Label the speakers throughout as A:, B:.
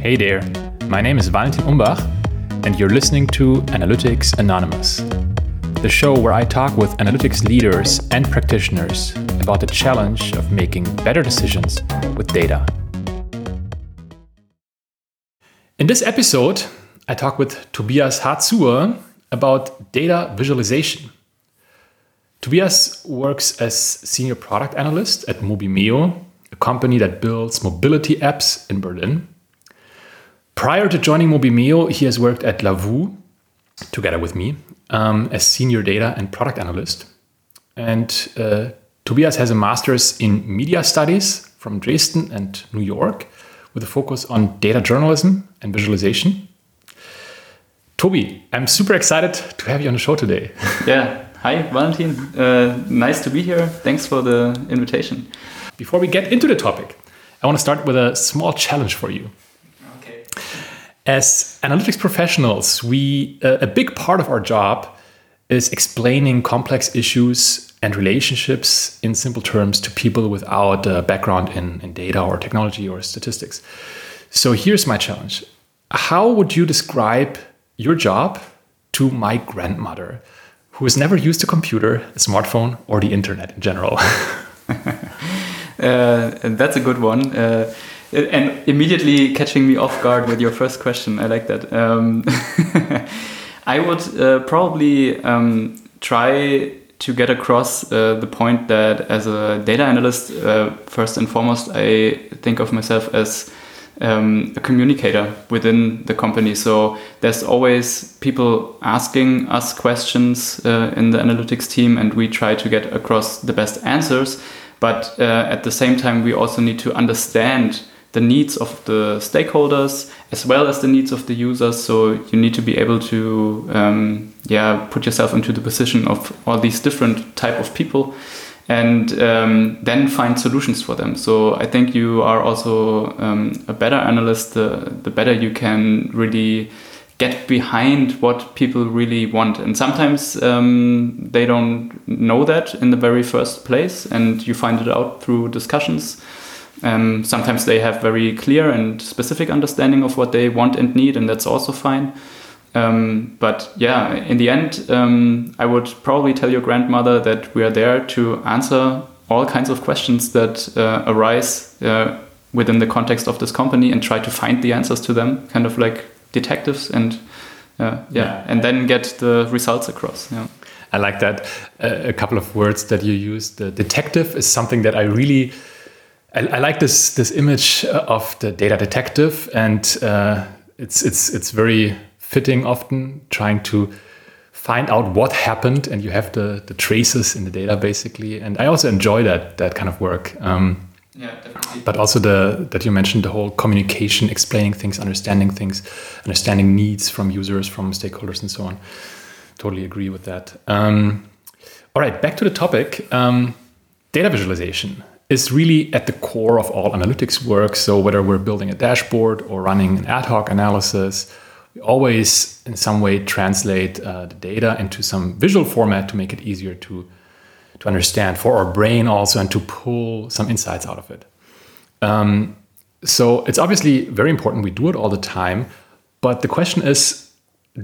A: Hey there, my name is Valentin Umbach, and you're listening to Analytics Anonymous, the show where I talk with analytics leaders and practitioners about the challenge of making better decisions with data. In this episode, I talk with Tobias Hazur about data visualization. Tobias works as senior product analyst at Mobimeo, a company that builds mobility apps in Berlin. Prior to joining Mobimeo, he has worked at Lovoo, together with me, um, as senior data and product analyst. And uh, Tobias has a master's in media studies from Dresden and New York, with a focus on data journalism and visualization. Toby, I'm super excited to have you on the show today.
B: Yeah. Hi, Valentin. Uh, nice to be here. Thanks for the invitation.
A: Before we get into the topic, I want to start with a small challenge for you. As analytics professionals, we uh, a big part of our job is explaining complex issues and relationships in simple terms to people without a background in, in data or technology or statistics. So here's my challenge. How would you describe your job to my grandmother, who has never used a computer, a smartphone, or the internet in general?
B: uh, that's a good one. Uh, and immediately catching me off guard with your first question. I like that. Um, I would uh, probably um, try to get across uh, the point that as a data analyst, uh, first and foremost, I think of myself as um, a communicator within the company. So there's always people asking us questions uh, in the analytics team, and we try to get across the best answers. But uh, at the same time, we also need to understand the needs of the stakeholders as well as the needs of the users. So you need to be able to, um, yeah, put yourself into the position of all these different type of people and um, then find solutions for them. So I think you are also um, a better analyst the, the better you can really get behind what people really want. And sometimes um, they don't know that in the very first place, and you find it out through discussions. Um, sometimes they have very clear and specific understanding of what they want and need, and that's also fine. Um, but yeah, in the end, um, I would probably tell your grandmother that we are there to answer all kinds of questions that uh, arise uh, within the context of this company and try to find the answers to them, kind of like detectives, and uh, yeah, yeah, and then get the results across. Yeah.
A: I like that. a couple of words that you used. The detective is something that I really. I, I like this this image of the data detective, and uh, it's it's it's very fitting often, trying to find out what happened, and you have the, the traces in the data basically. And I also enjoy that that kind of work. Um,
B: yeah, definitely.
A: But also the that you mentioned the whole communication, explaining things, understanding things, understanding needs from users, from stakeholders, and so on. Totally agree with that. Um, all right, back to the topic. Um, data visualization is really at the core of all analytics work. So whether we're building a dashboard or running an ad hoc analysis we always in some way translate uh, the data into some visual format to make it easier to to understand for our brain also and to pull some insights out of it. Um, so it's obviously very important we do it all the time but the question is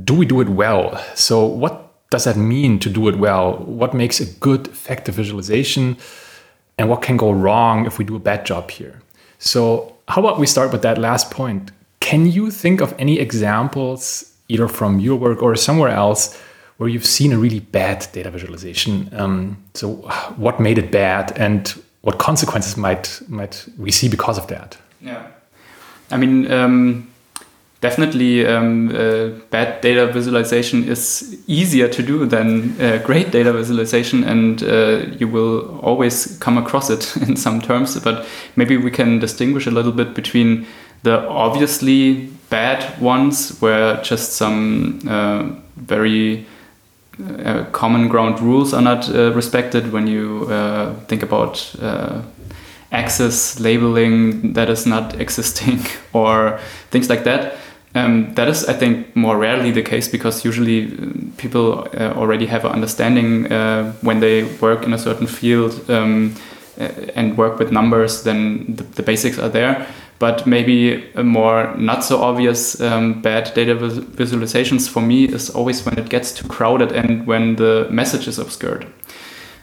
A: do we do it well? So what does that mean to do it well? What makes a good effective visualization and what can go wrong if we do a bad job here so how about we start with that last point can you think of any examples, either from your work or somewhere else, where you've seen a really bad data visualization? Um, so, what made it bad, and what consequences might might we see because of that?
B: Yeah, I mean. Um, definitely, um, uh, bad data visualization is easier to do than uh, great data visualization, and uh, you will always come across it in some terms. But maybe we can distinguish a little bit between the obviously bad ones where just some uh, very uh, common ground rules are not uh, respected when you think about axis labeling that is not existing or things like that. Um, that is, I think, more rarely the case because usually uh, people already have an understanding when they work in a certain field um, and work with numbers, then the, the basics are there But maybe a more not so obvious um, bad data vis visualizations for me is always when it gets too crowded and when the message is obscured.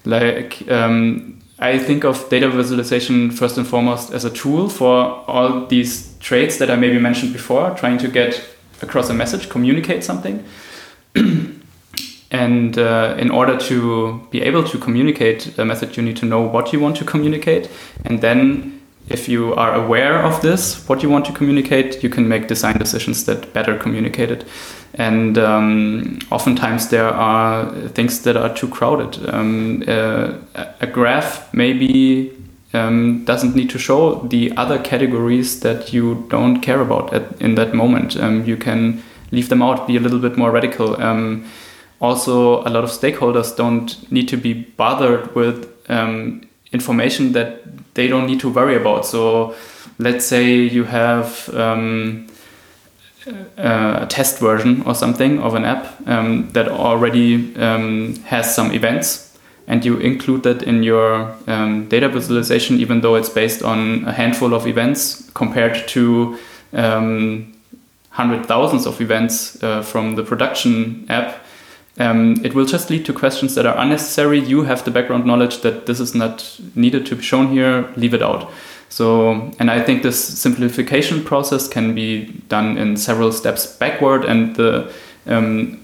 B: Like um, I think of data visualization first and foremost as a tool for all these traits that I maybe mentioned before, trying to get across a message, communicate something. and uh, in order to be able to communicate a message, you need to know what you want to communicate. And then, if you are aware of this, what you want to communicate, you can make design decisions that better communicate it. And um, oftentimes, there are things that are too crowded. Um, uh, a graph maybe um, doesn't need to show the other categories that you don't care about at, in that moment. Um, you can leave them out, be a little bit more radical. Um, also, a lot of stakeholders don't need to be bothered with um, information that they don't need to worry about. So, let's say you have um, a test version or something of an app um, that already has some events and you include that in your um, data visualization, even though it's based on a handful of events compared to um, hundred thousands of events uh, from the production app, um, it will just lead to questions that are unnecessary. You have the background knowledge that this is not needed to be shown here, leave it out. So, and I think this simplification process can be done in several steps backward, and the um,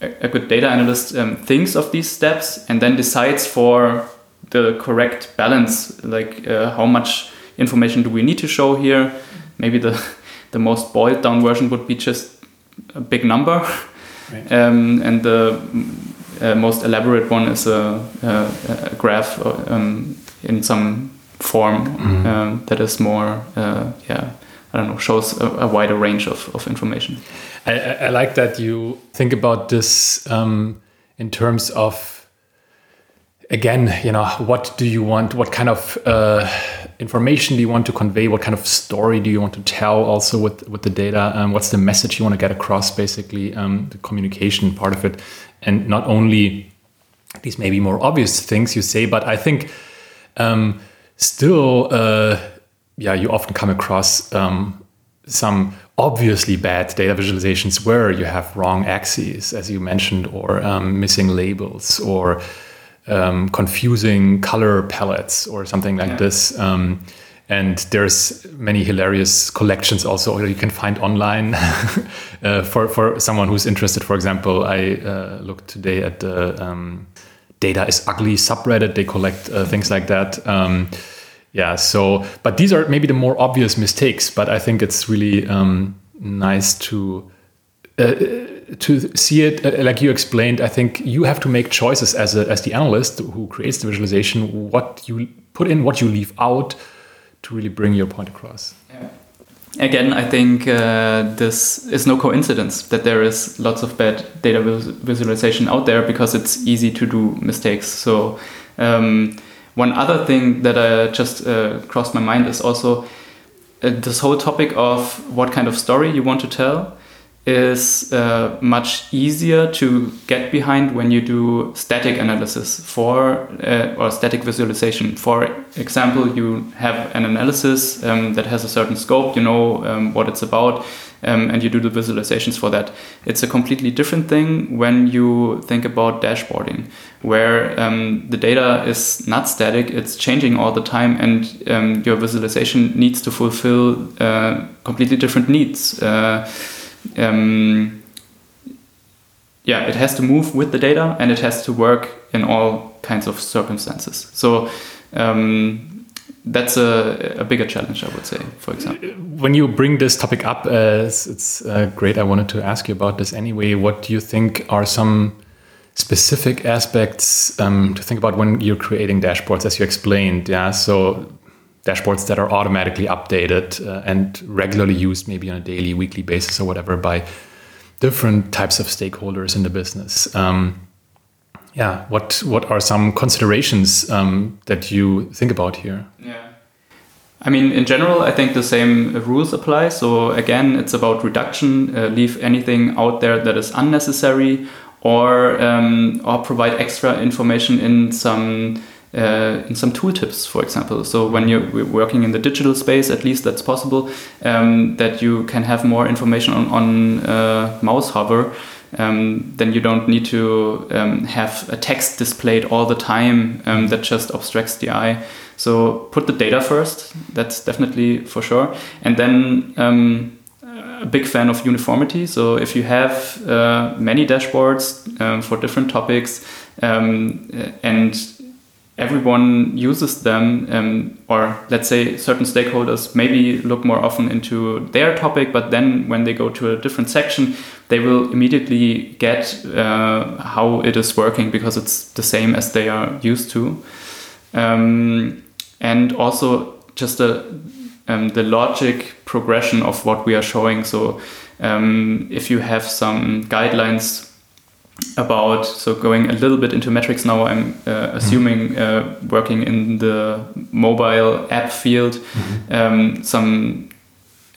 B: a good data analyst um, thinks of these steps and then decides for the correct balance, like uh, how much information do we need to show here. Maybe the the most boiled down version would be just a big number, right. um, and the uh, most elaborate one is a, a, a graph um, in some form mm that is more, uh, yeah, I don't know, shows a, a wider range of, of information.
A: I, I, like that you think about this um, in terms of, again, you know, what do you want? What kind of uh, information do you want to convey? What kind of story do you want to tell also with, with the data? Um, what's the message you want to get across, basically, um, the communication part of it? And not only these maybe more obvious things you say, but I think um, still, uh, yeah, you often come across um, some obviously bad data visualizations where you have wrong axes, as you mentioned, or um, missing labels, or um, confusing color palettes, or something like yeah. this. Um, and there's many hilarious collections also you can find online uh, for for someone who's interested. For example, I uh, looked today at the um, "Data is Ugly" subreddit. They collect uh, things like that um, yeah so but these are maybe the more obvious mistakes but i think it's really um, nice to uh, to see it uh, like you explained i think you have to make choices as a, as the analyst who creates the visualization what you put in what you leave out to really bring your point across.
B: Yeah. again i think uh, this is no coincidence that there is lots of bad data visualization out there because it's easy to do mistakes. So um, one other thing that uh, just uh, crossed my mind is also uh, this whole topic of what kind of story you want to tell is uh, much easier to get behind when you do static analysis for uh, or static visualization. For example, you have an analysis um, that has a certain scope, you know um, what it's about, um, and you do the visualizations for that. It's a completely different thing when you think about dashboarding, where um, the data is not static, it's changing all the time, and um, your visualization needs to fulfill uh, completely different needs. Um, yeah, it has to move with the data and it has to work in all kinds of circumstances. So um, that's a, a, bigger challenge, I would say, for example.
A: When you bring this topic up, uh, it's, it's uh, great. I wanted to ask you about this anyway. What do you think are some specific aspects um, to think about when you're creating dashboards, as you explained? Yeah, so dashboards that are automatically updated uh, and regularly used, maybe on a daily, weekly basis, or whatever, by different types of stakeholders in the business. Um, yeah, what what are some considerations um, that you think about here?
B: Yeah. I mean, in general, I think the same rules apply. So again, it's about reduction. Uh, leave anything out there that is unnecessary, or um, or provide extra information in some uh, in some tooltips, for example. So when you're working in the digital space, at least that's possible, um, that you can have more information on, on uh, mouse hover. Um, then you don't need to um, have a text displayed all the time um, that just obstructs the eye. So put the data first. That's definitely for sure. And then um, a big fan of uniformity. So if you have uh, many dashboards um, for different topics and everyone uses them, um, or let's say certain stakeholders maybe look more often into their topic, but then when they go to a different section, they will immediately get uh, how it is working because it's the same as they are used to. Um, and also just a, um, the logic progression of what we are showing. So um, if you have some guidelines about so going a little bit into metrics now i'm uh, assuming uh, working in the mobile app field mm-hmm. um, some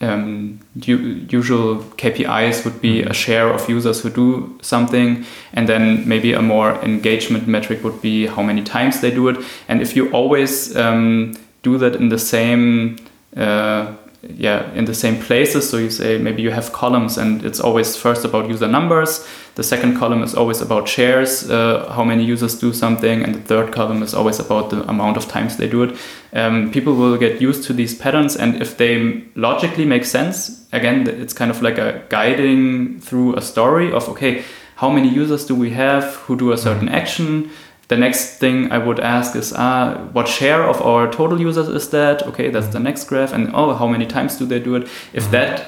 B: um, usual KPIs would be a share of users who do something, and then maybe a more engagement metric would be how many times they do it. And if you always um, do that in the same uh, yeah in the same places. So you say maybe you have columns and it's always first about user numbers. The second column is always about shares uh, how many users do something. And the third column is always about the amount of times they do it. Um, people will get used to these patterns. And if they logically make sense again it's kind of like a guiding through a story of okay how many users do we have who do a certain action the next thing I would ask is, ah, what share of our total users is that? Okay, that's the next graph. And oh, how many times do they do it? If mm-hmm. that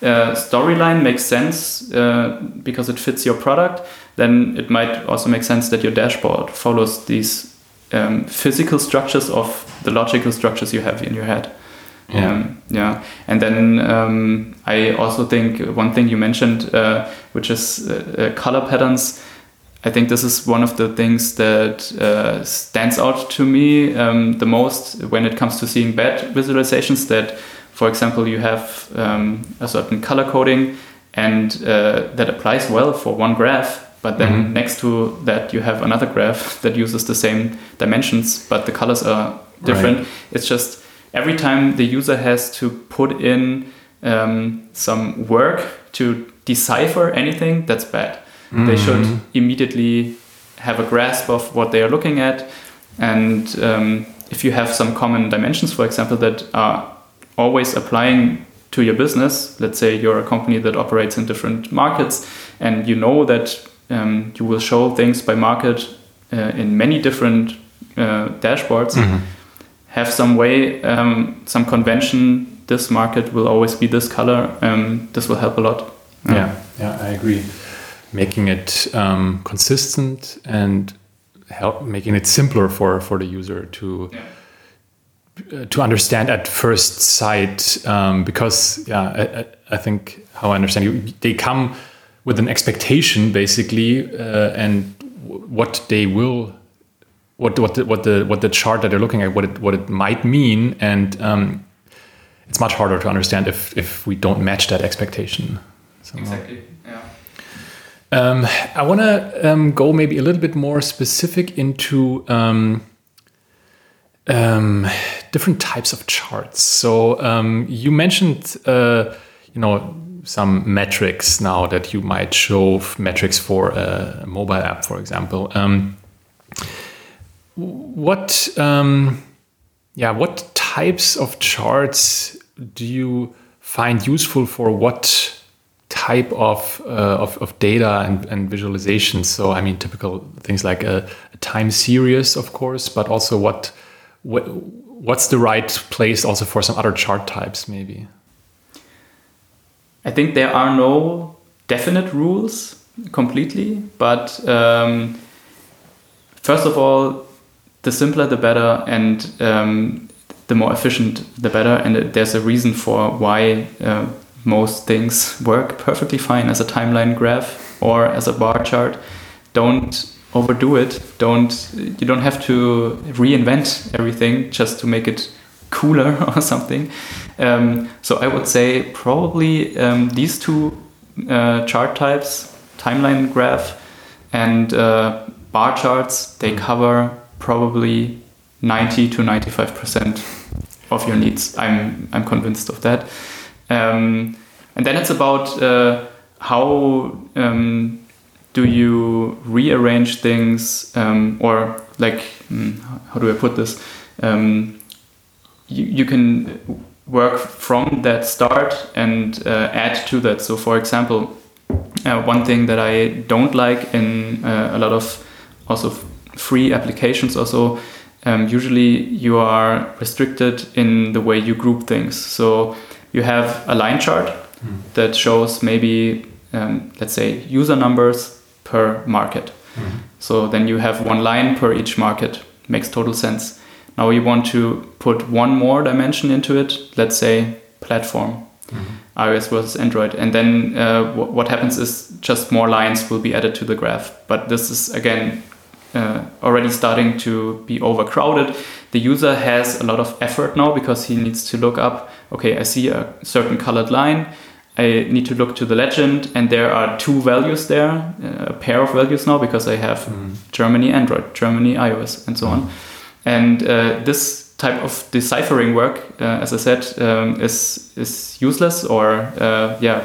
B: uh, storyline makes sense uh, because it fits your product, then it might also make sense that your dashboard follows these um, physical structures of the logical structures you have in your head. Yeah. Um, yeah. And then um, I also think one thing you mentioned, uh, which is uh, uh, color patterns. I think this is one of the things that uh, stands out to me um, the most when it comes to seeing bad visualizations. That, for example, you have um, a certain color coding and uh, that applies well for one graph, but then mm-hmm. next to that you have another graph that uses the same dimensions, but the colors are different. Right. It's just every time the user has to put in um, some work to decipher anything, that's bad. Mm-hmm. They should immediately have a grasp of what they are looking at. And um, if you have some common dimensions, for example, that are always applying to your business, let's say you're a company that operates in different markets and you know that um, you will show things by market uh, in many different uh, dashboards, mm-hmm. have some way, um, some convention. This market will always be this color. Um, this will help a lot.
A: Yeah, yeah, I agree making it um, consistent and help making it simpler for for the user to yeah. uh, to understand at first sight um, because yeah I, I, think how I understand you they come with an expectation basically uh, and what they will what what the, what the what the chart that they're looking at what it what it might mean and um, it's much harder to understand if if we don't match that expectation
B: somehow. exactly yeah
A: um, I want to um, go maybe a little bit more specific into um, um different types of charts. So um, you mentioned, uh, you know, some metrics now that you might show metrics for a mobile app, for example. Um, what, yeah, what types of charts do you find useful for what? Type of, uh, of, of, data and, and visualizations. So, I mean, typical things like a, a, time series, of course, but also what, what what's the right place also for some other chart types, maybe?
B: I think there are no definite rules completely, but um, first of all, the simpler the better, and um, the more efficient the better. And there's a reason for why uh, most things work perfectly fine as a timeline graph or as a bar chart. Don't overdo it. Don't you don't have to reinvent everything just to make it cooler or something. Um, so I would say probably um, these two uh, chart types, timeline graph and uh, bar charts, they cover probably 90 to 95 percent of your needs. I'm I'm convinced of that. Um, and then it's about uh, how um, do you rearrange things um, or like hmm, how do I put this? Um, you, you can work from that start and uh, add to that. So, for example, uh, one thing that I don't like in uh, a lot of also free applications also um, usually you are restricted in the way you group things. So you have a line chart mm. that shows maybe um, let's say user numbers per market. Mm. So then you have one line per each market. Makes total sense. Now you want to put one more dimension into it. Let's say platform. Mm-hmm. iOS versus Android. And then uh, w- what happens is just more lines will be added to the graph. But this is again uh, already starting to be overcrowded. The user has a lot of effort now because he needs to look up, okay, I see a certain colored line. I need to look to the legend, and there are two values there, uh, a pair of values now because I have mm. Germany Android, Germany iOS, and so on. And uh, this type of deciphering work, uh, as I said, um, is is useless or uh, yeah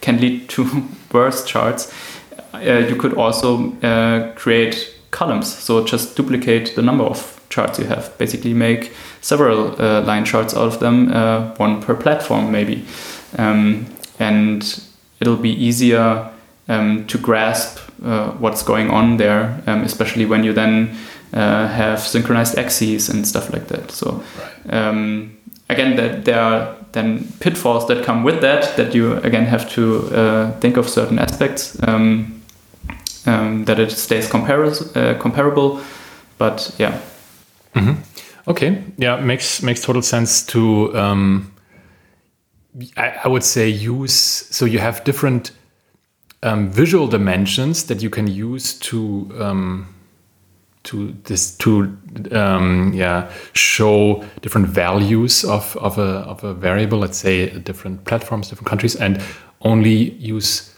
B: can lead to worse charts. Uh, you could also create columns. So just duplicate the number of charts you have. Basically, make several uh, line charts out of them, uh, one per platform maybe, um, and it'll be easier um, to grasp uh, what's going on there, um, especially when you then uh, have synchronized axes and stuff like that. So. Um, again, that there are then pitfalls that come with that. That you again have to uh, think of certain aspects. Um, um, that it stays comparis- uh, comparable. But yeah.
A: Mm-hmm. Okay. Yeah, makes makes total sense to. Um, I, I, would say use so you have different um, visual dimensions that you can use to um, to this to um, yeah show different values of of a of a variable. Let's say different platforms, different countries, and only use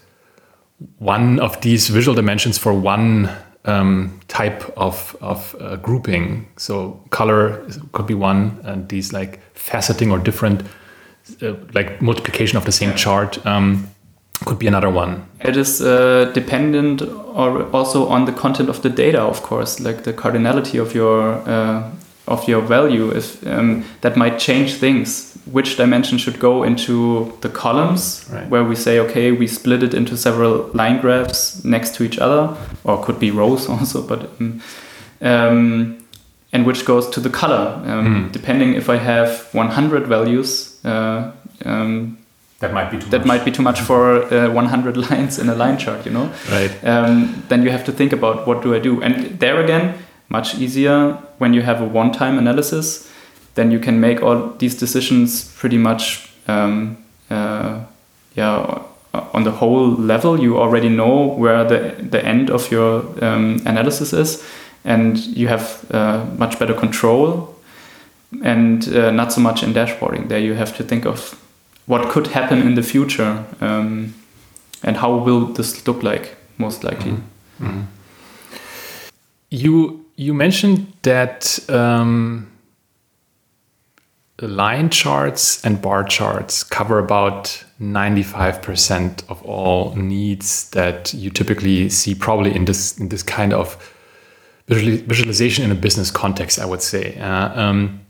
A: one of these visual dimensions for one um, type of, of uh, grouping. So color could be one, and these like faceting or different, uh, like multiplication of the same chart um, could be another one.
B: It is uh, dependent or also on the content of the data, of course, like the cardinality of your uh, of your value. If um, that might change things which dimension should go into the columns right. where we say okay we split it into several line graphs next to each other or could be rows also but um, um, and which goes to the color mm. depending if i have 100 values uh, um,
A: that might be too
B: that
A: much.
B: might be too much for uh, 100 lines in a line chart you know
A: right
B: um, then you have to think about what do i do and there again much easier when you have a one-time analysis then you can make all these decisions pretty much um, uh, yeah on the whole level you already know where the the end of your um, analysis is and you have uh, much better control and uh, not so much in dashboarding there you have to think of what could happen in the future um, and how will this look like most likely mm -hmm. Mm -hmm.
A: you you mentioned that um, line charts and bar charts cover about 95% of all needs that you typically see probably in this in this kind of visualization in a business context i would say. Uh, um,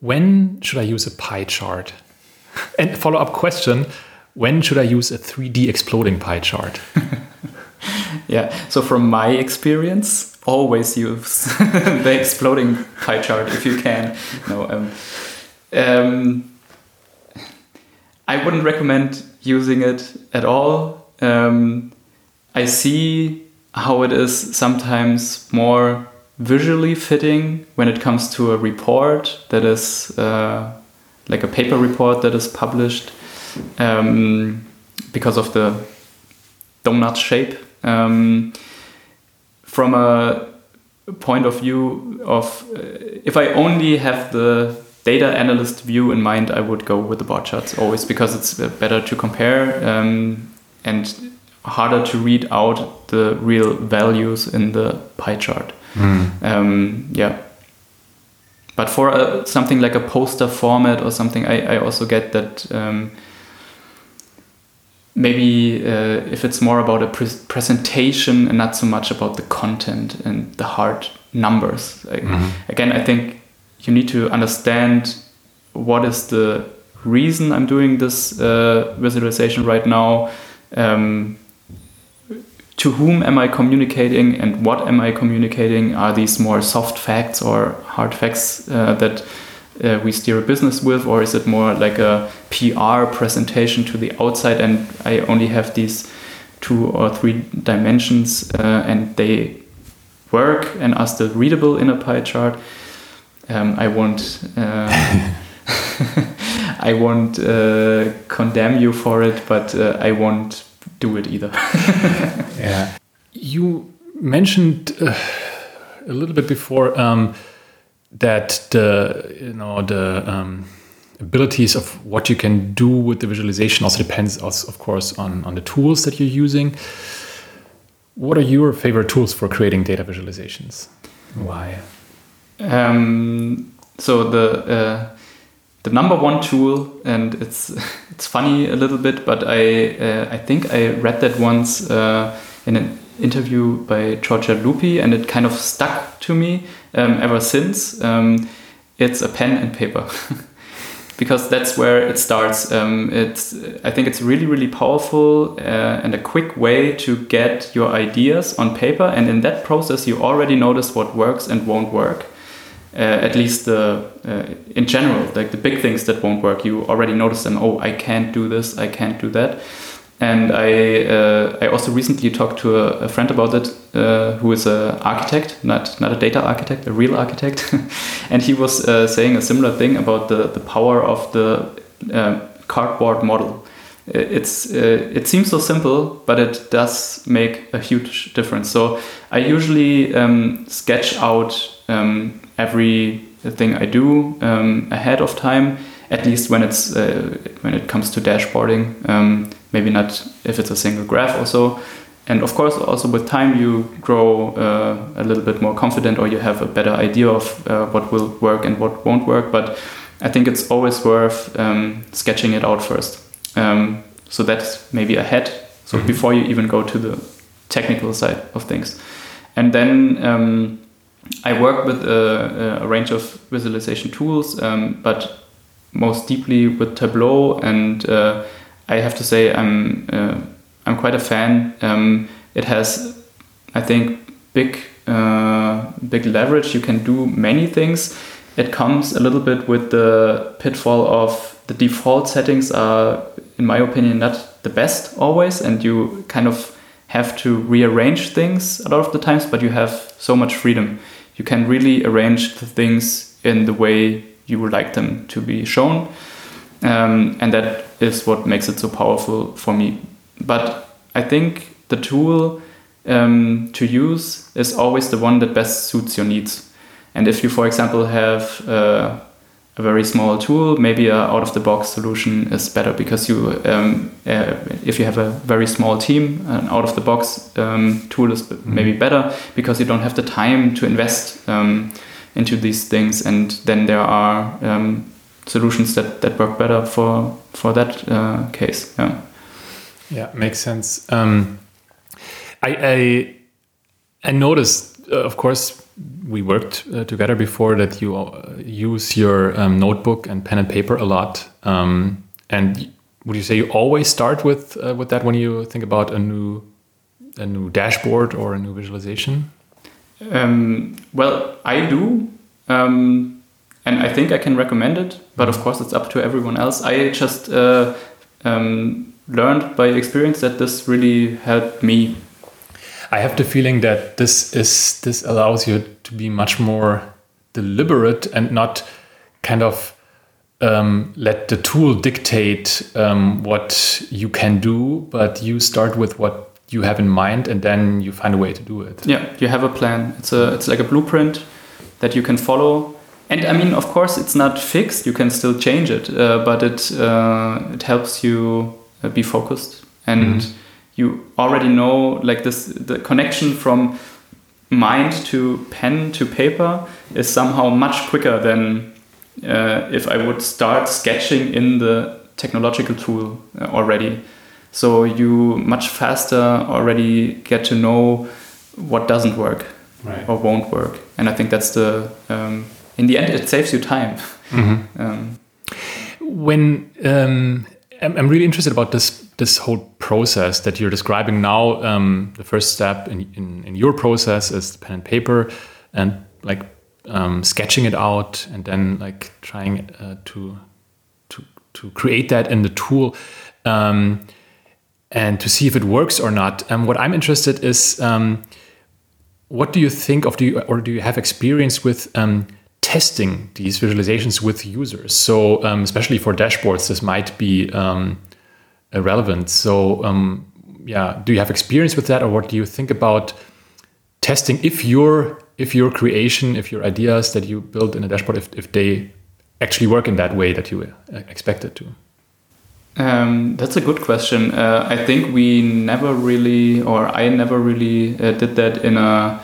A: when should i use a pie chart? And follow-up question when should i use a 3d exploding pie chart?
B: Yeah so from my experience always use the exploding pie chart if you can. No, um, um, I wouldn't recommend using it at all. Um, I see how it is sometimes more visually fitting when it comes to a report that is uh, like a paper report that is published um, because of the donut shape. From a point of view of uh, if I only have the data analyst view in mind, I would go with the bar charts always because it's better to compare um, and harder to read out the real values in the pie chart. Mm. Um, yeah. but for a, something like a poster format or something, I, I also get that um, maybe uh, if it's more about a pre presentation and not so much about the content and the hard numbers. Like, mm -hmm. Again, I think you need to understand what is the reason I'm doing this uh, visualization right now. Um, to whom am I communicating and what am I communicating? Are these more soft facts or hard facts uh, that uh, we steer a business with, or is it more like a PR presentation to the outside and I only have these two or three dimensions uh, and they work and are still readable in a pie chart? Um, I won't. Uh, I won't uh, condemn you for it, but uh, I won't do it either.
A: yeah. You mentioned uh, a little bit before um, that the you know the um, abilities of what you can do with the visualization also depends, also, of course, on on the tools that you're using. What are your favorite tools for creating data visualizations? Why?
B: Um, so the uh, the number one tool, and it's it's funny a little bit, but I uh, I think I read that once uh, in an interview by Giorgia Lupi, and it kind of stuck to me um, ever since. Um, it's a pen and paper. because that's where it starts. Um, it's, I think it's really, really powerful uh, and a quick way to get your ideas on paper. And in that process, you already notice what works and won't work uh, at least the uh, in general like the big things that won't work you already notice them oh i can't do this i can't do that and i uh, i also recently talked to a, a friend about it uh, who is an architect not not a data architect a real architect. And he was uh, saying a similar thing about the the power of the uh, cardboard model. It's it seems so simple but it does make a huge difference. So i usually um, sketch out um, everything I do um, ahead of time. At least when it's uh, when it comes to dashboarding, um, maybe not if it's a single graph or so. And of course, also with time, you grow uh, a little bit more confident, or you have a better idea of uh, what will work and what won't work. But I think it's always worth um, sketching it out first. Um, so that's maybe ahead. So mm-hmm. before you even go to the technical side of things, and then um, I work with a, a, range of visualization tools, um, but most deeply with Tableau, and uh, I have to say I'm uh, I'm quite a fan. Um, it has, I think, big uh, big leverage. You can do many things. It comes a little bit with the pitfall of the default settings are, in my opinion, not the best always, and you kind of have to rearrange things a lot of the times, but you have so much freedom you can really arrange the things in the way you would like them to be shown. Um, and that is what makes it so powerful for me. But I think the tool um, to use is always the one that best suits your needs. And if you, for example, have uh, a very small tool, maybe a out of the box solution is better because you, um, uh, if you have a very small team, an out of the box um, tool is mm-hmm. maybe better because you don't have the time to invest um, into these things, and then there are um, solutions that, that work better for for that uh, case. Yeah,
A: yeah, makes sense. Um, I, I I noticed, uh, of course we worked uh, together before that you uh, use your um, notebook and pen and paper a lot. Um, and would you say you always start with uh, with that when you think about a new a new dashboard or a new visualization?
B: Um, well, I do, um, and I think I can recommend it. But of course, it's up to everyone else. I just uh, um, learned by experience that this really helped me
A: I have the feeling that this is this allows you to be much more deliberate and not kind of um, let the tool dictate um, what you can do, but you start with what you have in mind, and then you find a way to do it.
B: Yeah, you have a plan. It's a it's like a blueprint that you can follow. And I mean, of course, it's not fixed. You can still change it, uh, but it uh, it helps you uh, be focused and. Mm you already know like this the connection from mind to pen to paper is somehow much quicker than uh, if I would start sketching in the technological tool uh, already. So you much faster already get to know what doesn't work
A: Right.
B: or won't work, and I think that's the um, in the end it saves you time.
A: Mm-hmm.
B: Um,
A: when um, I'm, I'm really interested about this this whole process that you're describing now. Um, the first step in, in, in your process is the pen and paper, and like um, sketching it out, and then like trying uh, to to to create that in the tool. Um, and to see if it works or not. And what I'm interested is, um, what do you think of? Do you or do you have experience with um, testing these visualizations with users? So um, especially for dashboards, this might be um, relevant. So um, yeah, do you have experience with that, or what do you think about testing if your if your creation, if your ideas that you build in a dashboard, if, if they actually work in that way that you uh, expected to?
B: Um, that's a good question. Uh, I think we never really, or I never really uh, did that in a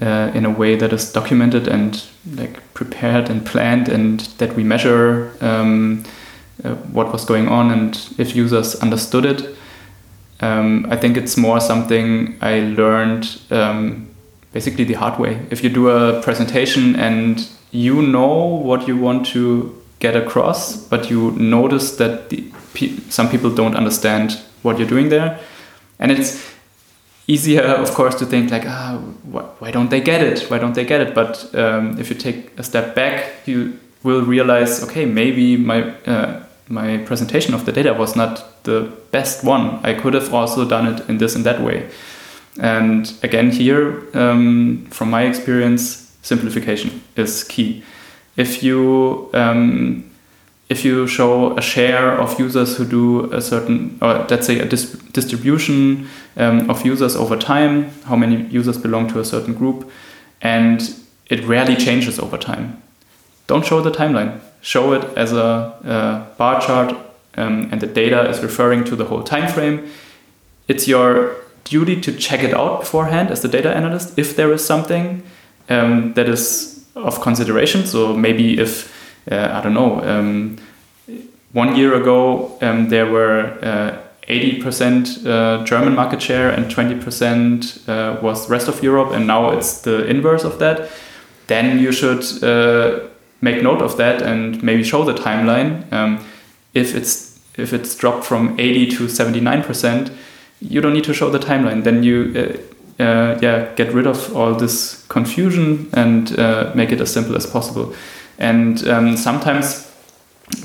B: uh, in a way that is documented and like prepared and planned, and that we measure um, uh, what was going on and if users understood it. Um, I think it's more something I learned um, basically the hard way. If you do a presentation and you know what you want to get across, but you notice that the some people don't understand what you're doing there. And it's easier, of course, to think like, ah, wh why don't they get it? Why don't they get it? But um, if you take a step back, you will realize, okay, maybe my uh, my presentation of the data was not the best one. I could have also done it in this and that way. And again, here, um, from my experience, simplification is key. If you um, if you show a share of users who do a certain, or let's say a dis distribution um, of users over time, how many users belong to a certain group, and it rarely changes over time. Don't show the timeline. Show it as a, bar chart, um, and the data is referring to the whole time frame. It's your duty to check it out beforehand as the data analyst if there is something um, that is of consideration. So maybe if uh, I don't know. Um, one year ago, um, there were uh, 80% uh, German market share and 20% uh, was rest of Europe, and now it's the inverse of that. Then you should uh, make note of that and maybe show the timeline. Um, if it's if it's dropped from 80 to 79%, you don't need to show the timeline. Then you uh, yeah get rid of all this confusion and make it as simple as possible. And um, sometimes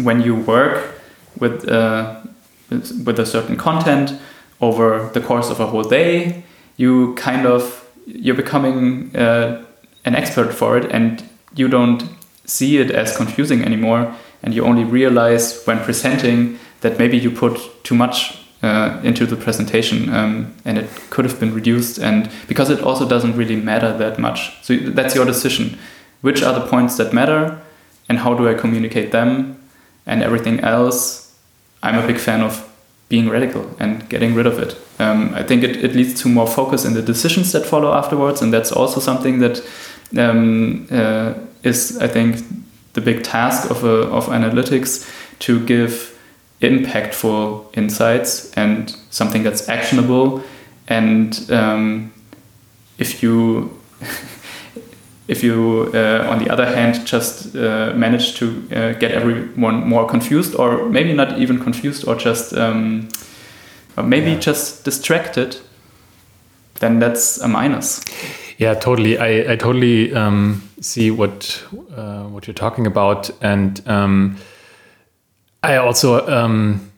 B: when you work with, uh, with a certain content over the course of a whole day, you kind of you're becoming uh, an expert for it, and you don't see it as confusing anymore. And you only realize when presenting that maybe you put too much uh, into the presentation, um, and it could have been reduced. And because it also doesn't really matter that much, so that's your decision. Which are the points that matter? And how do I communicate them and everything else. I'm a big fan of being radical and getting rid of it. Um, I think it, it leads to more focus in the decisions that follow afterwards, and that's also something that um, uh, is, I think, the big task of, a, of analytics to give impactful insights and something that's actionable. And um, if you if you, uh, on the other hand, just uh, manage to uh, get everyone more confused, or maybe not even confused, or just um, or maybe yeah. just distracted, then that's a minus.
A: Yeah, totally. I, I totally um, see what uh, what you're talking about, and um, I also um,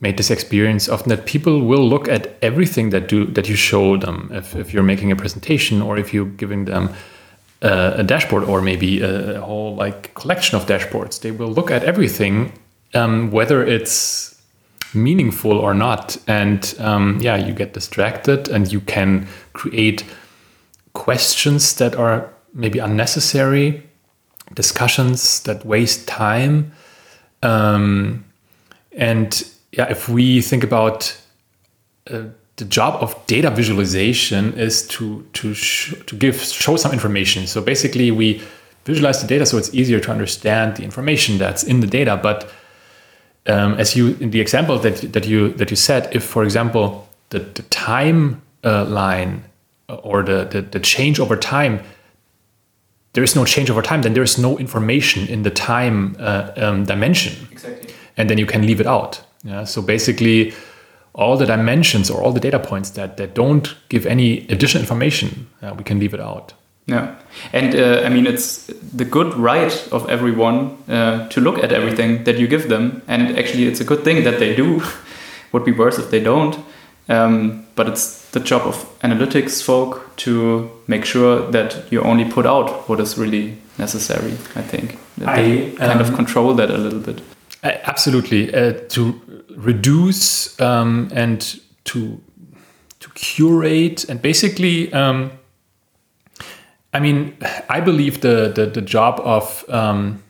A: made this experience often that people will look at everything that do that you show them if, if you're making a presentation or if you're giving them uh, a dashboard or maybe a, whole like collection of dashboards. They will look at everything, um, whether it's meaningful or not. And um, yeah, you get distracted and you can create questions that are maybe unnecessary, discussions that waste time. Um, and yeah, if we think about uh, the job of data visualization is to to to give show some information. So basically, we visualize the data so it's easier to understand the information that's in the data. But um, as you in the example that that you that you said, if for example the the time uh, line or the, the the change over time there is no change over time, then there is no information in the time uh, um, dimension.
B: Exactly.
A: And then you can leave it out. Yeah. So basically, all the dimensions or all the data points that, that don't give any additional information, uh, we can leave it out.
B: Yeah, and uh, I mean it's the good right of everyone uh, to look at everything that you give them, and actually it's a good thing that they do. Would be worse if they don't. Um, but it's the job of analytics folk to make sure that you only put out what is really necessary. I think that
A: I,
B: they kind
A: um,
B: of control that a little bit.
A: Uh, absolutely, uh, to reduce um, and to to curate and basically. Um, I mean, I believe the the, the job of um,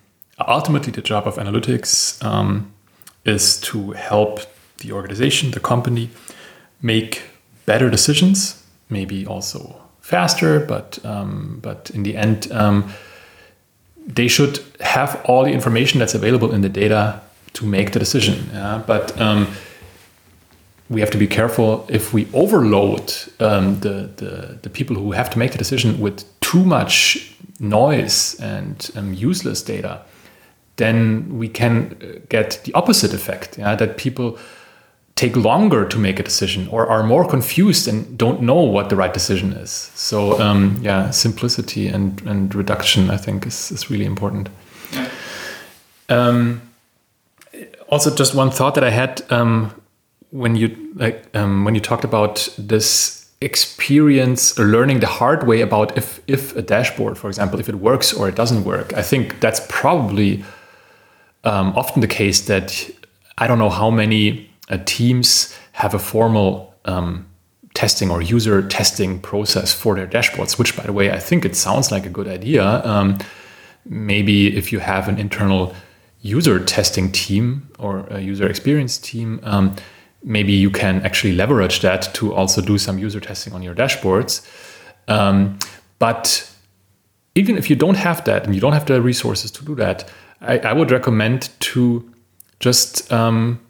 A: ultimately the job of analytics um, is to help the organization, the company, make better decisions, maybe also faster, but um, but in the end, um, they should have all the information that's available in the data to make the decision. Yeah? But um, we have to be careful if we overload um, the, the, the people who have to make the decision with too much noise and um, useless data, then we can uh, get the opposite effect. Yeah? That people take longer to make a decision or are more confused and don't know what the right decision is. So um, yeah, simplicity and, and reduction, I think, is, is really important. Um, also, just one thought that I had um, when you like um, when you talked about this experience learning the hard way about if if a dashboard, for example, if it works or it doesn't work. I think that's probably um, often the case that I don't know how many teams have a formal um, testing or user testing process for their dashboards, which, by the way, I think it sounds like a good idea. Um, maybe if you have an internal user testing team or a user experience team, um, maybe you can actually leverage that to also do some user testing on your dashboards. Um, but even if you don't have that and you don't have the resources to do that, I, I would recommend to just um,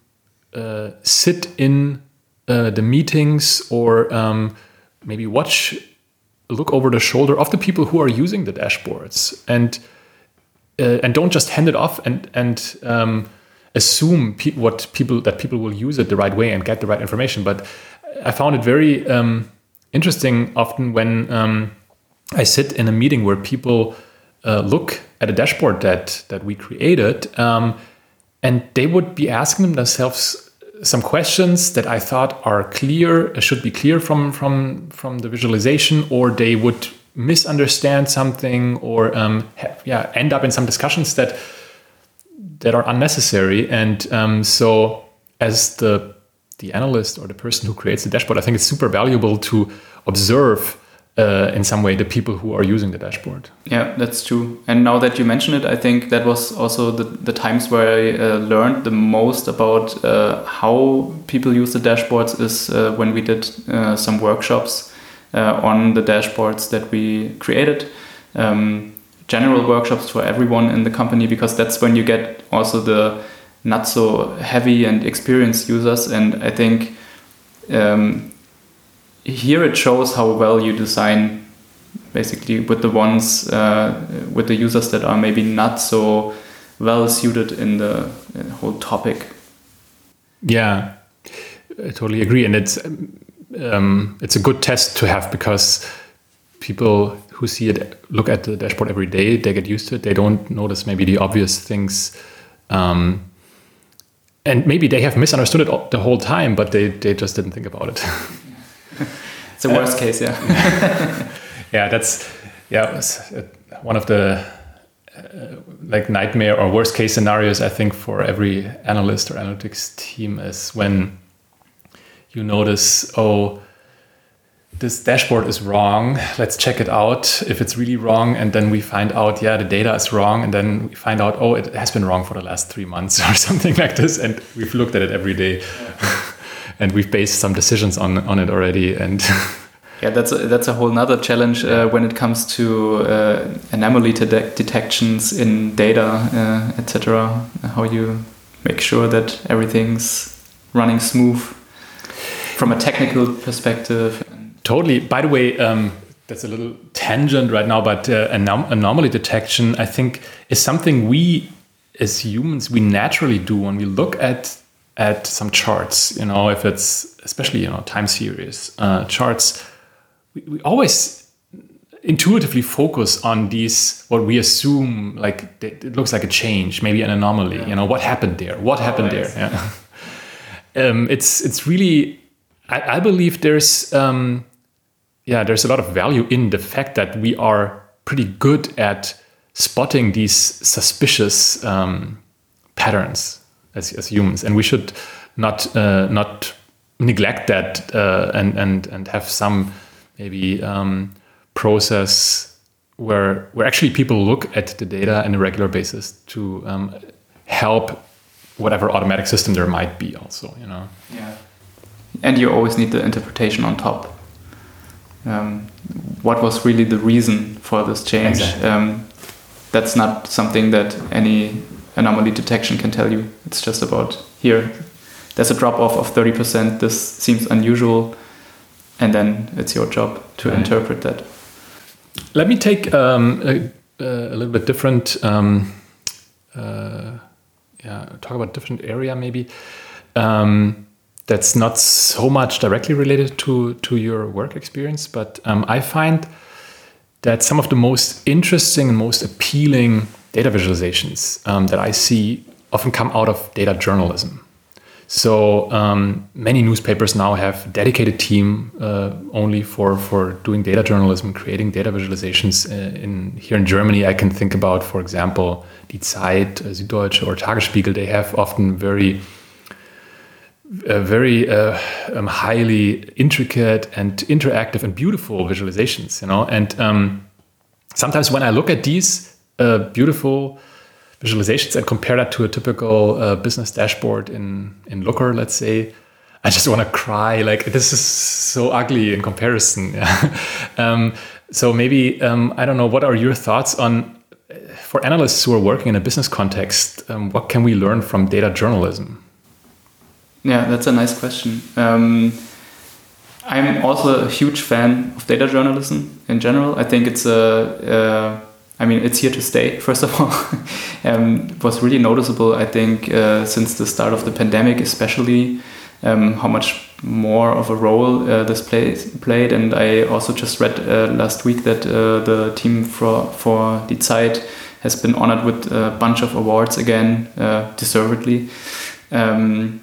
A: uh, sit in uh, the meetings or um, maybe watch, look over the shoulder of the people who are using the dashboards and uh, and don't just hand it off and and um, assume pe what people that people will use it the right way and get the right information. But I found it very um, interesting often when um, I sit in a meeting where people uh, look at a dashboard that that we created um, and they would be asking themselves some questions that I thought are clear, uh, should be clear from from from the visualization, or they would misunderstand something, or um, yeah, end up in some discussions that that are unnecessary. And um, so, as the the analyst or the person who creates the dashboard, I think it's super valuable to observe uh, in some way the people who are using the dashboard.
B: Yeah, that's true. And now that you mention it, I think that was also the, the times where I uh, learned the most about uh, how people use the dashboards is uh, when we did uh, some workshops uh, on the dashboards that we created. Um, general workshops for everyone in the company because that's when you get also the not so heavy and experienced users. And I think um, here it shows how well you design basically with the ones uh, with the users that are maybe not so well suited in the uh, whole topic.
A: Yeah i totally agree. And it's um, it's a good test to have because people who see it look at the dashboard every day they get used to it. They don't notice maybe the obvious things um, and maybe they have misunderstood it the whole time but they, they just didn't think about it
B: it's the worst uh, case, yeah.
A: yeah, that's yeah uh, one of the uh, like nightmare or worst case scenarios I think for every analyst or analytics team is when you notice oh this dashboard is wrong let's check it out. If it's really wrong and then we find out yeah the data is wrong and then we find out oh it has been wrong for the last three months or something like this and we've looked at it every day and we've based some decisions on on it already. And
B: yeah, that's a, that's a whole nother challenge uh, when it comes to uh, anomaly de detections in data, uh, etc. How you make sure that everything's running smooth from a technical perspective.
A: Totally. By the way. Um, that's a little tangent right now, but uh, anom anomaly detection, I think, is something we as humans we naturally do when we look at at some charts. You know, if it's especially you know time series uh, charts, we, we always intuitively focus on these what we assume like it looks like a change, maybe an anomaly. Yeah. You know, what happened there? What happened there? Yeah. um, it's it's really I, I believe there's. Um, yeah, there's a lot of value in the fact that we are pretty good at spotting these suspicious um, patterns as, as humans, and we should not uh, not neglect that uh, and and and have some maybe um, process where where actually people look at the data on a regular basis to um, help whatever automatic system there might be also you know
B: yeah and you always need the interpretation on top um, what was really the reason for this change. Exactly. Um, that's not something that any anomaly detection can tell you. It's just about here, there's a drop off of 30%, this seems unusual, and then it's your job to right. interpret that.
A: Let me take um, a, a, little bit different, um, uh, yeah, talk about different area maybe. Um, that's not so much directly related to to your work experience, but um, I find that some of the most interesting and most appealing data visualizations um, that I see often come out of data journalism. So um, many newspapers now have dedicated team uh, only for for doing data journalism, creating data visualizations. Uh, in here in Germany, I can think about, for example, Die Zeit, uh, Süddeutsche, or Tagesspiegel. They have often very uh, very uh, um, highly intricate and interactive and beautiful visualizations, you know. And um, sometimes when I look at these uh, beautiful visualizations and compare that to a typical uh, business dashboard in in Looker, let's say, I just want to cry. Like this is so ugly in comparison. um, so maybe um, I don't know. What are your thoughts on? For analysts who are working in a business context, um, what can we learn from data journalism?
B: Yeah, that's a nice question. Um, I'm also a huge fan of data journalism in general. I think it's a, uh, I mean, it's here to stay. First of all, um, was really noticeable. I think uh, since the start of the pandemic, especially um, how much more of a role uh, this played. And I also just read uh, last week that uh, the team for for Die Zeit has been honored with a bunch of awards again, uh, deservedly. Um,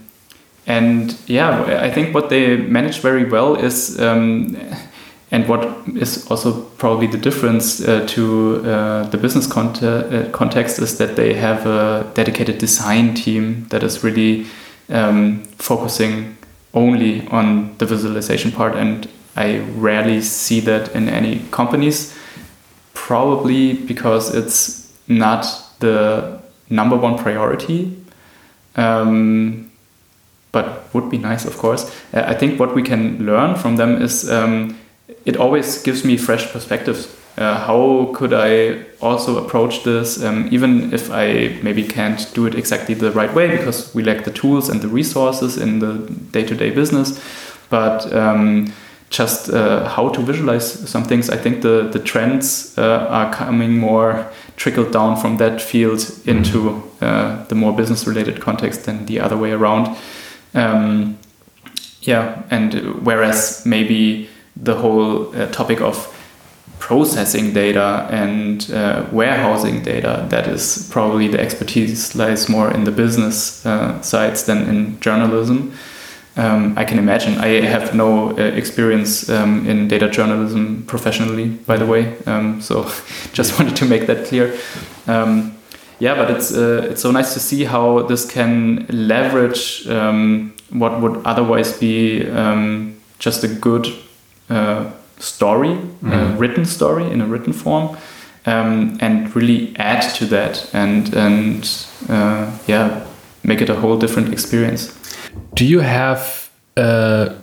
B: and yeah, I think what they managed very well is, um, and what is also probably the difference uh, to uh, the business cont uh, context is that they have a dedicated design team that is really um, focusing only on the visualization part. And I rarely see that in any companies, probably because it's not the number one priority. Um, but would be nice, of course. Uh, I think what we can learn from them is um, it always gives me fresh perspectives. Uh, how could I also approach this, um, even if I maybe can't do it exactly the right way because we lack the tools and the resources in the day to day business? But um, just uh, how to visualize some things. I think the the trends uh, are coming more trickled down from that field into uh, the more business related context than the other way around. Um, yeah, and whereas maybe the whole uh, topic of processing data and uh, warehousing data, that is probably the expertise lies more in the business uh, sides than in journalism. Um, I can imagine. I have no uh, experience um, in data journalism professionally, by the way. Um, so just wanted to make that clear. Um, yeah, but it's uh, it's so nice to see how this can leverage um, what would otherwise be um, just a good uh, story, mm. a mm-hmm. written story in a written form, um, and really add to that and and uh, yeah, make it a whole different experience.
A: Do you have uh,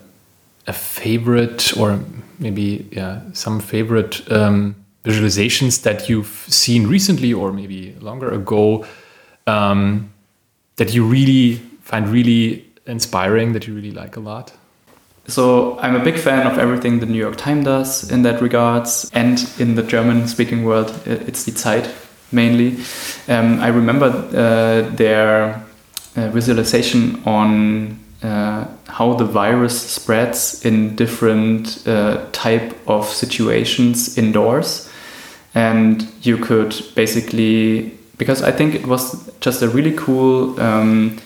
A: a favorite or maybe yeah, some favorite um, visualizations that you've seen recently or maybe longer ago um, that you really find really inspiring, that you really like a lot?
B: So I'm a big fan of everything the New York Times does in that regards, and in the German-speaking world, it's Die Zeit mainly. Um, I remember uh, their uh, visualization on uh, how the virus spreads in different uh, type of situations indoors, and you could basically because I think it was just a really cool. Um,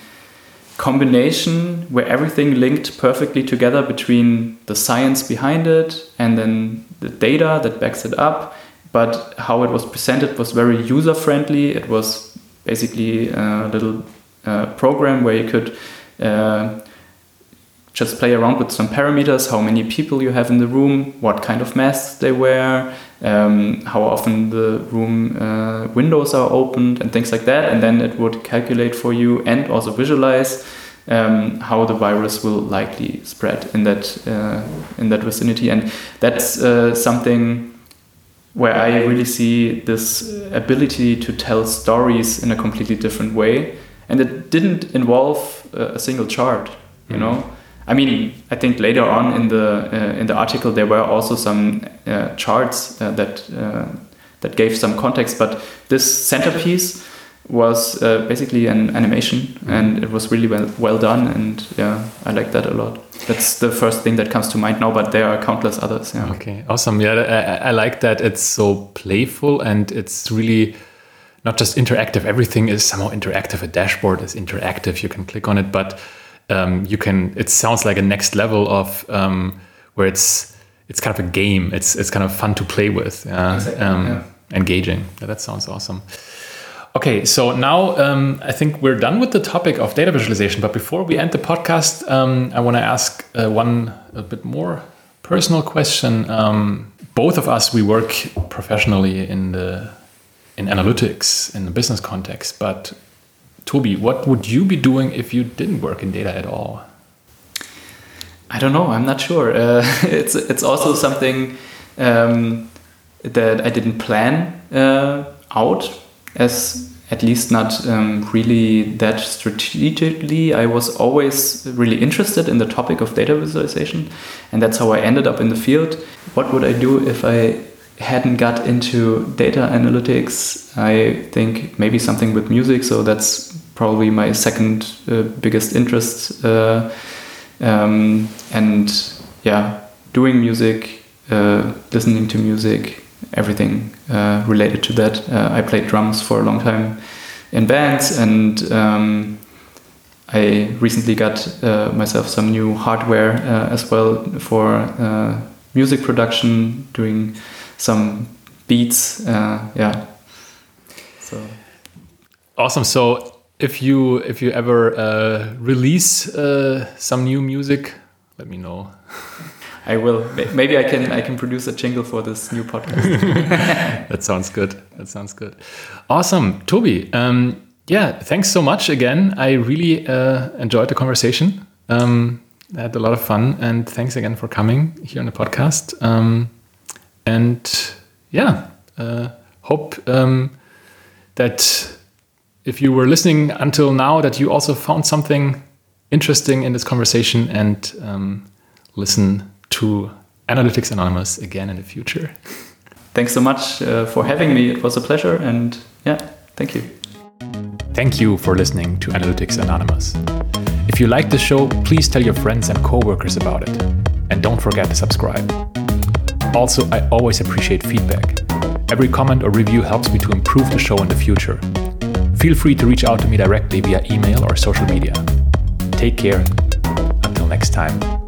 B: combination where everything linked perfectly together between the science behind it and then the data that backs it up. But how it was presented was very user friendly. It was basically a little uh, program where you could uh, just play around with some parameters how many people you have in the room, what kind of masks they wear, um, how often the room uh, windows are opened, and things like that. And then it would calculate for you and also visualize um, how the virus will likely spread in that uh, in that vicinity. And that's uh, something where I really see this ability to tell stories in a completely different way. And it didn't involve a single chart, you mm know I mean, I think later on in the uh, in the article there were also some uh, charts uh, that uh, that gave some context, but this centerpiece was uh, basically an animation, mm-hmm. and it was really well well done, and yeah, I like that a lot. That's the first thing that comes to mind now, but there are countless others. Yeah.
A: Okay, awesome. Yeah, I, I like that. It's so playful, and it's really not just interactive. Everything is somehow interactive. A dashboard is interactive. You can click on it, but um, you can. It sounds like a next level of um, where it's it's kind of a game. It's it's kind of fun to play with. Uh, exactly, um, yeah. Engaging. Yeah, that sounds awesome. Okay, so now um, I think we're done with the topic of data visualization. But before we end the podcast, um, I want to ask uh, one a bit more personal question. Um, both of us we work professionally in the in analytics in the business context, but Toby, what would you be doing if you didn't work in data at all?
B: I don't know. I'm not sure. Uh, it's it's also something um, that I didn't plan uh, out as at least not um, really that strategically. I was always really interested in the topic of data visualization, and that's how I ended up in the field. What would I do if I hadn't got into data analytics. I think maybe something with music, so that's probably my second uh, biggest interest. Uh, um, and yeah, doing music, uh, listening to music, everything uh, related to that. Uh, I played drums for a long time in bands, and um, I recently got myself some new hardware as well for music production, doing some beats. Yeah.
A: So awesome. So if you if you ever uh, release uh, some new music, let me know.
B: I will. Maybe I can I can produce a jingle for this new podcast.
A: that sounds good. That sounds good. Awesome, Toby. Um, yeah, thanks so much again. I really uh, enjoyed the conversation. Um, I had a lot of fun, and thanks again for coming here on the podcast. Um, and yeah, uh, hope um, that if you were listening until now, that you also found something interesting in this conversation and um, listen to Analytics Anonymous again in the future.
B: Thanks so much uh, for having me. It was a pleasure. And yeah, thank you.
A: Thank you for listening to Analytics Anonymous. If you like the show, please tell your friends and coworkers about it. And don't forget to subscribe. Also, I always appreciate feedback. Every comment or review helps me to improve the show in the future. Feel free to reach out to me directly via email or social media. Take care. Until next time.